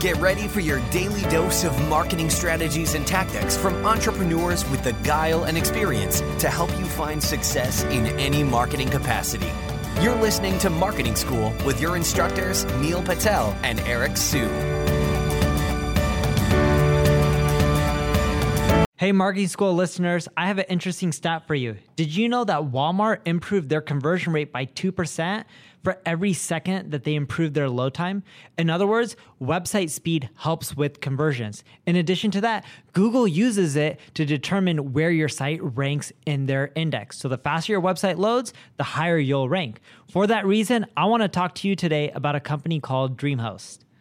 Get ready for your daily dose of marketing strategies and tactics from entrepreneurs with the guile and experience to help you find success in any marketing capacity. You're listening to Marketing School with your instructors, Neil Patel and Eric Siu. Hey, Marketing School listeners, I have an interesting stat for you. Did you know that Walmart improved their conversion rate by 2%? For every second that they improve their load time. In other words, website speed helps with conversions. In addition to that, Google uses it to determine where your site ranks in their index. So the faster your website loads, the higher you'll rank. For that reason, I want to talk to you today about a company called DreamHost.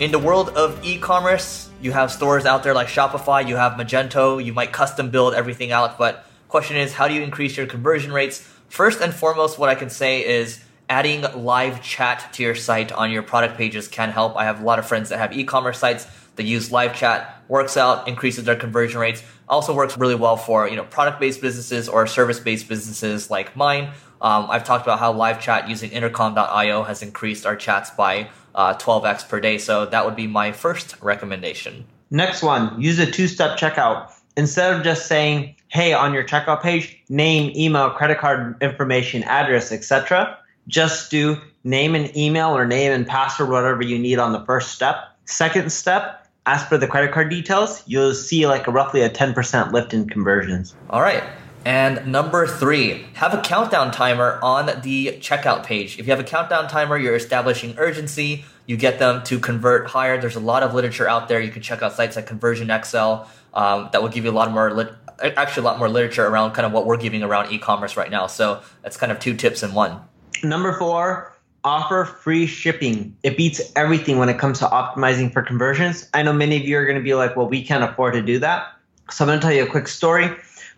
in the world of e commerce, you have stores out there like Shopify, you have Magento, you might custom build everything out, but question is how do you increase your conversion rates? First and foremost, what I can say is adding live chat to your site on your product pages can help. I have a lot of friends that have e-commerce sites that use live chat, works out, increases their conversion rates. Also works really well for you know product-based businesses or service-based businesses like mine. Um, I've talked about how live chat using intercom.io has increased our chats by uh, 12x per day. So that would be my first recommendation. Next one, use a two-step checkout. Instead of just saying, "Hey," on your checkout page, name, email, credit card information, address, etc. Just do name and email or name and password, whatever you need on the first step. Second step, ask for the credit card details. You'll see like a roughly a 10% lift in conversions. All right. And number three, have a countdown timer on the checkout page. If you have a countdown timer, you're establishing urgency. You get them to convert higher. There's a lot of literature out there. You can check out sites like Conversion XL um, that will give you a lot more, actually a lot more literature around kind of what we're giving around e-commerce right now. So that's kind of two tips in one. Number four, offer free shipping. It beats everything when it comes to optimizing for conversions. I know many of you are going to be like, well, we can't afford to do that. So I'm going to tell you a quick story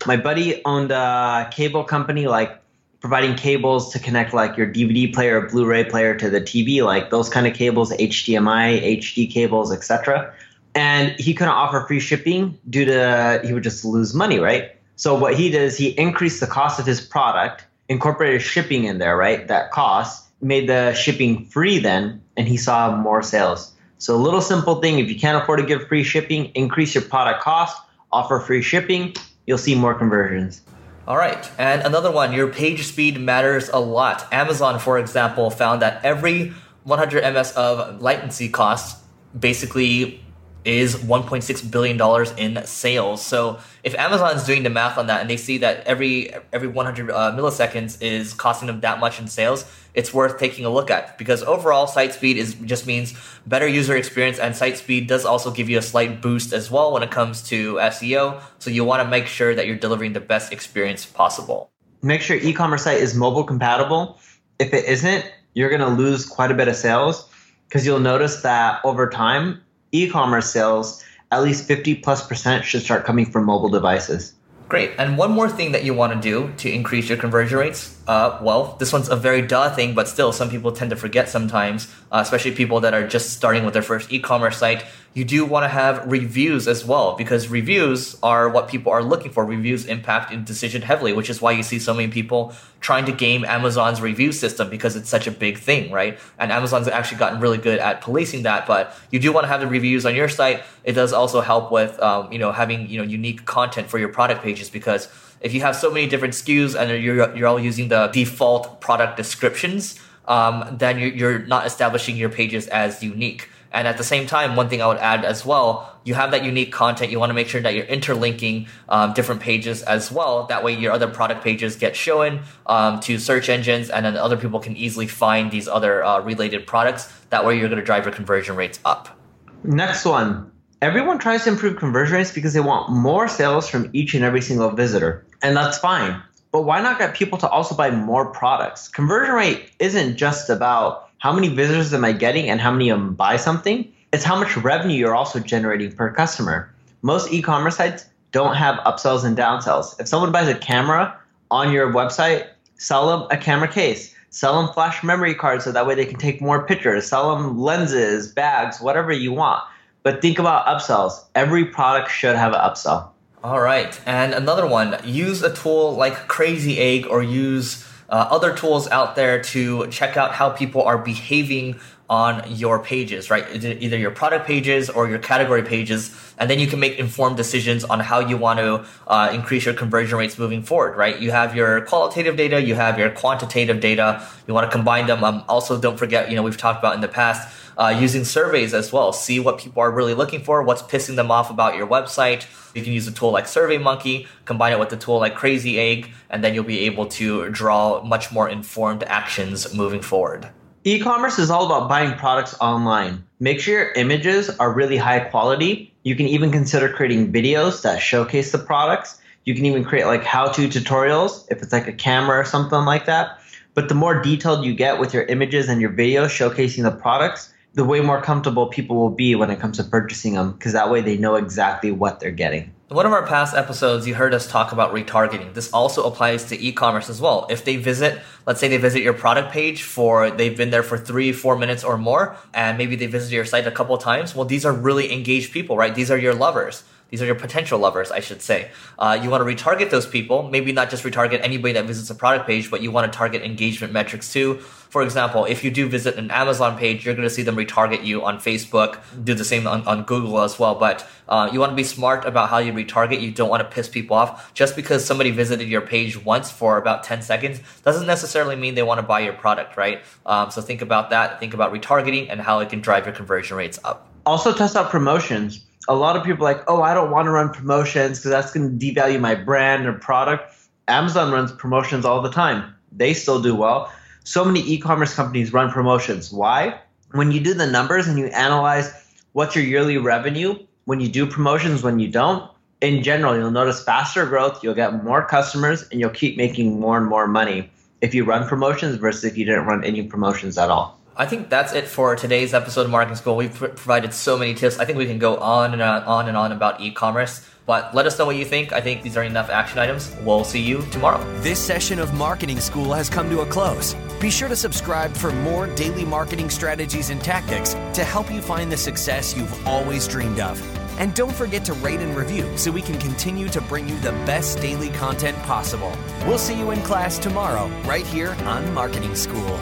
my buddy owned a cable company like providing cables to connect like your DVD player, Blu-ray player to the TV, like those kind of cables, HDMI, HD cables, etc. And he couldn't offer free shipping due to he would just lose money, right? So what he did is he increased the cost of his product, incorporated shipping in there, right? That cost made the shipping free then, and he saw more sales. So a little simple thing: if you can't afford to give free shipping, increase your product cost, offer free shipping, you'll see more conversions. All right. And another one, your page speed matters a lot. Amazon, for example, found that every 100 ms of latency costs basically is 1.6 billion dollars in sales. So if Amazon is doing the math on that and they see that every every 100 uh, milliseconds is costing them that much in sales, it's worth taking a look at because overall site speed is just means better user experience and site speed does also give you a slight boost as well when it comes to SEO. So you want to make sure that you're delivering the best experience possible. Make sure e-commerce site is mobile compatible. If it isn't, you're going to lose quite a bit of sales because you'll notice that over time e-commerce sales, at least 50 plus percent should start coming from mobile devices. Great. And one more thing that you want to do to increase your conversion rates. Uh, well, this one's a very duh thing, but still, some people tend to forget sometimes, uh, especially people that are just starting with their first e commerce site you do want to have reviews as well because reviews are what people are looking for. Reviews impact in decision heavily, which is why you see so many people trying to game Amazon's review system because it's such a big thing, right? And Amazon's actually gotten really good at policing that. But you do want to have the reviews on your site. It does also help with um, you know having you know unique content for your product pages because if you have so many different SKUs and you're you're all using the default product descriptions, um, then you're, not establishing your pages as unique. And at the same time, one thing I would add as well, you have that unique content. You want to make sure that you're interlinking um, different pages as well. That way, your other product pages get shown um, to search engines, and then other people can easily find these other uh, related products. That way, you're going to drive your conversion rates up. Next one. Everyone tries to improve conversion rates because they want more sales from each and every single visitor. And that's fine. But why not get people to also buy more products? Conversion rate isn't just about how many visitors am I getting and how many of them buy something? It's how much revenue you're also generating per customer. most e-commerce sites don't have upsells and downsells. If someone buys a camera on your website, sell them a camera case. Sell them flash memory cards so that way they can take more pictures. Sell them lenses, bags, whatever you want. But think about upsells. Every product should have an upsell. All right. And another one use a tool like Crazy Egg or use uh, other tools out there to check out how people are behaving on your pages, right? Either your product pages or your category pages, and then you can make informed decisions on how you want to uh, increase your conversion rates moving forward, right? You have your qualitative data, you have your quantitative data. You want to combine them. Um, also, don't forget, you know, we've talked about in the past uh, using surveys as well. See what people are really looking for, what's pissing them off about your website. You can use a tool like SurveyMonkey, combine it with a tool like Crazy Egg, and then you'll be able to draw much more informed actions moving forward. E-commerce is all about buying products online. Make sure your images are really high quality. You can even consider creating videos that showcase the products. You can even create like how-to tutorials if it's like a camera or something like that. But the more detailed you get with your images and your videos showcasing the products, the way more comfortable people will be when it comes to purchasing them because that way they know exactly what they're getting. In one of our past episodes, you heard us talk about retargeting. This also applies to e-commerce as well. If they visit, let's say they visit your product page for, they've been there for three, four minutes or more, and maybe they visit your site a couple times, well, these are really engaged people, right? These are your lovers. These are your potential lovers, I should say. Uh, you want to retarget those people, maybe not just retarget anybody that visits a product page, but you want to target engagement metrics too. For example, if you do visit an Amazon page, you're going to see them retarget you on Facebook, do the same on, on Google as well. But uh, you want to be smart about how you retarget. You don't want to piss people off. Just because somebody visited your page once for about 10 seconds doesn't necessarily mean they want to buy your product, right? Um, so think about that. Think about retargeting and how it can drive your conversion rates up. Also, test out promotions a lot of people like, oh, I don't want to run promotions because that's going to devalue my brand or product. Amazon runs promotions all the time. They still do well. So many e-commerce companies run promotions. Why? When you do the numbers and you analyze what's your yearly revenue, when you do promotions, when you don't, in general, you'll notice faster growth, you'll get more customers, and you'll keep making more and more money if you run promotions versus if you didn't run any promotions at all. I think that's it for today's episode of Marketing School. We've pr- provided so many tips. I think we can go on and on, on and on about e-commerce. But let us know what you think. I think these are enough action items. We'll see you tomorrow. This session of Marketing School has come to a close. Be sure to subscribe for more daily marketing strategies and tactics to help you find the success you've always dreamed of. And don't forget to rate and review so we can continue to bring you the best daily content possible. We'll see you in class tomorrow, right here on Marketing School.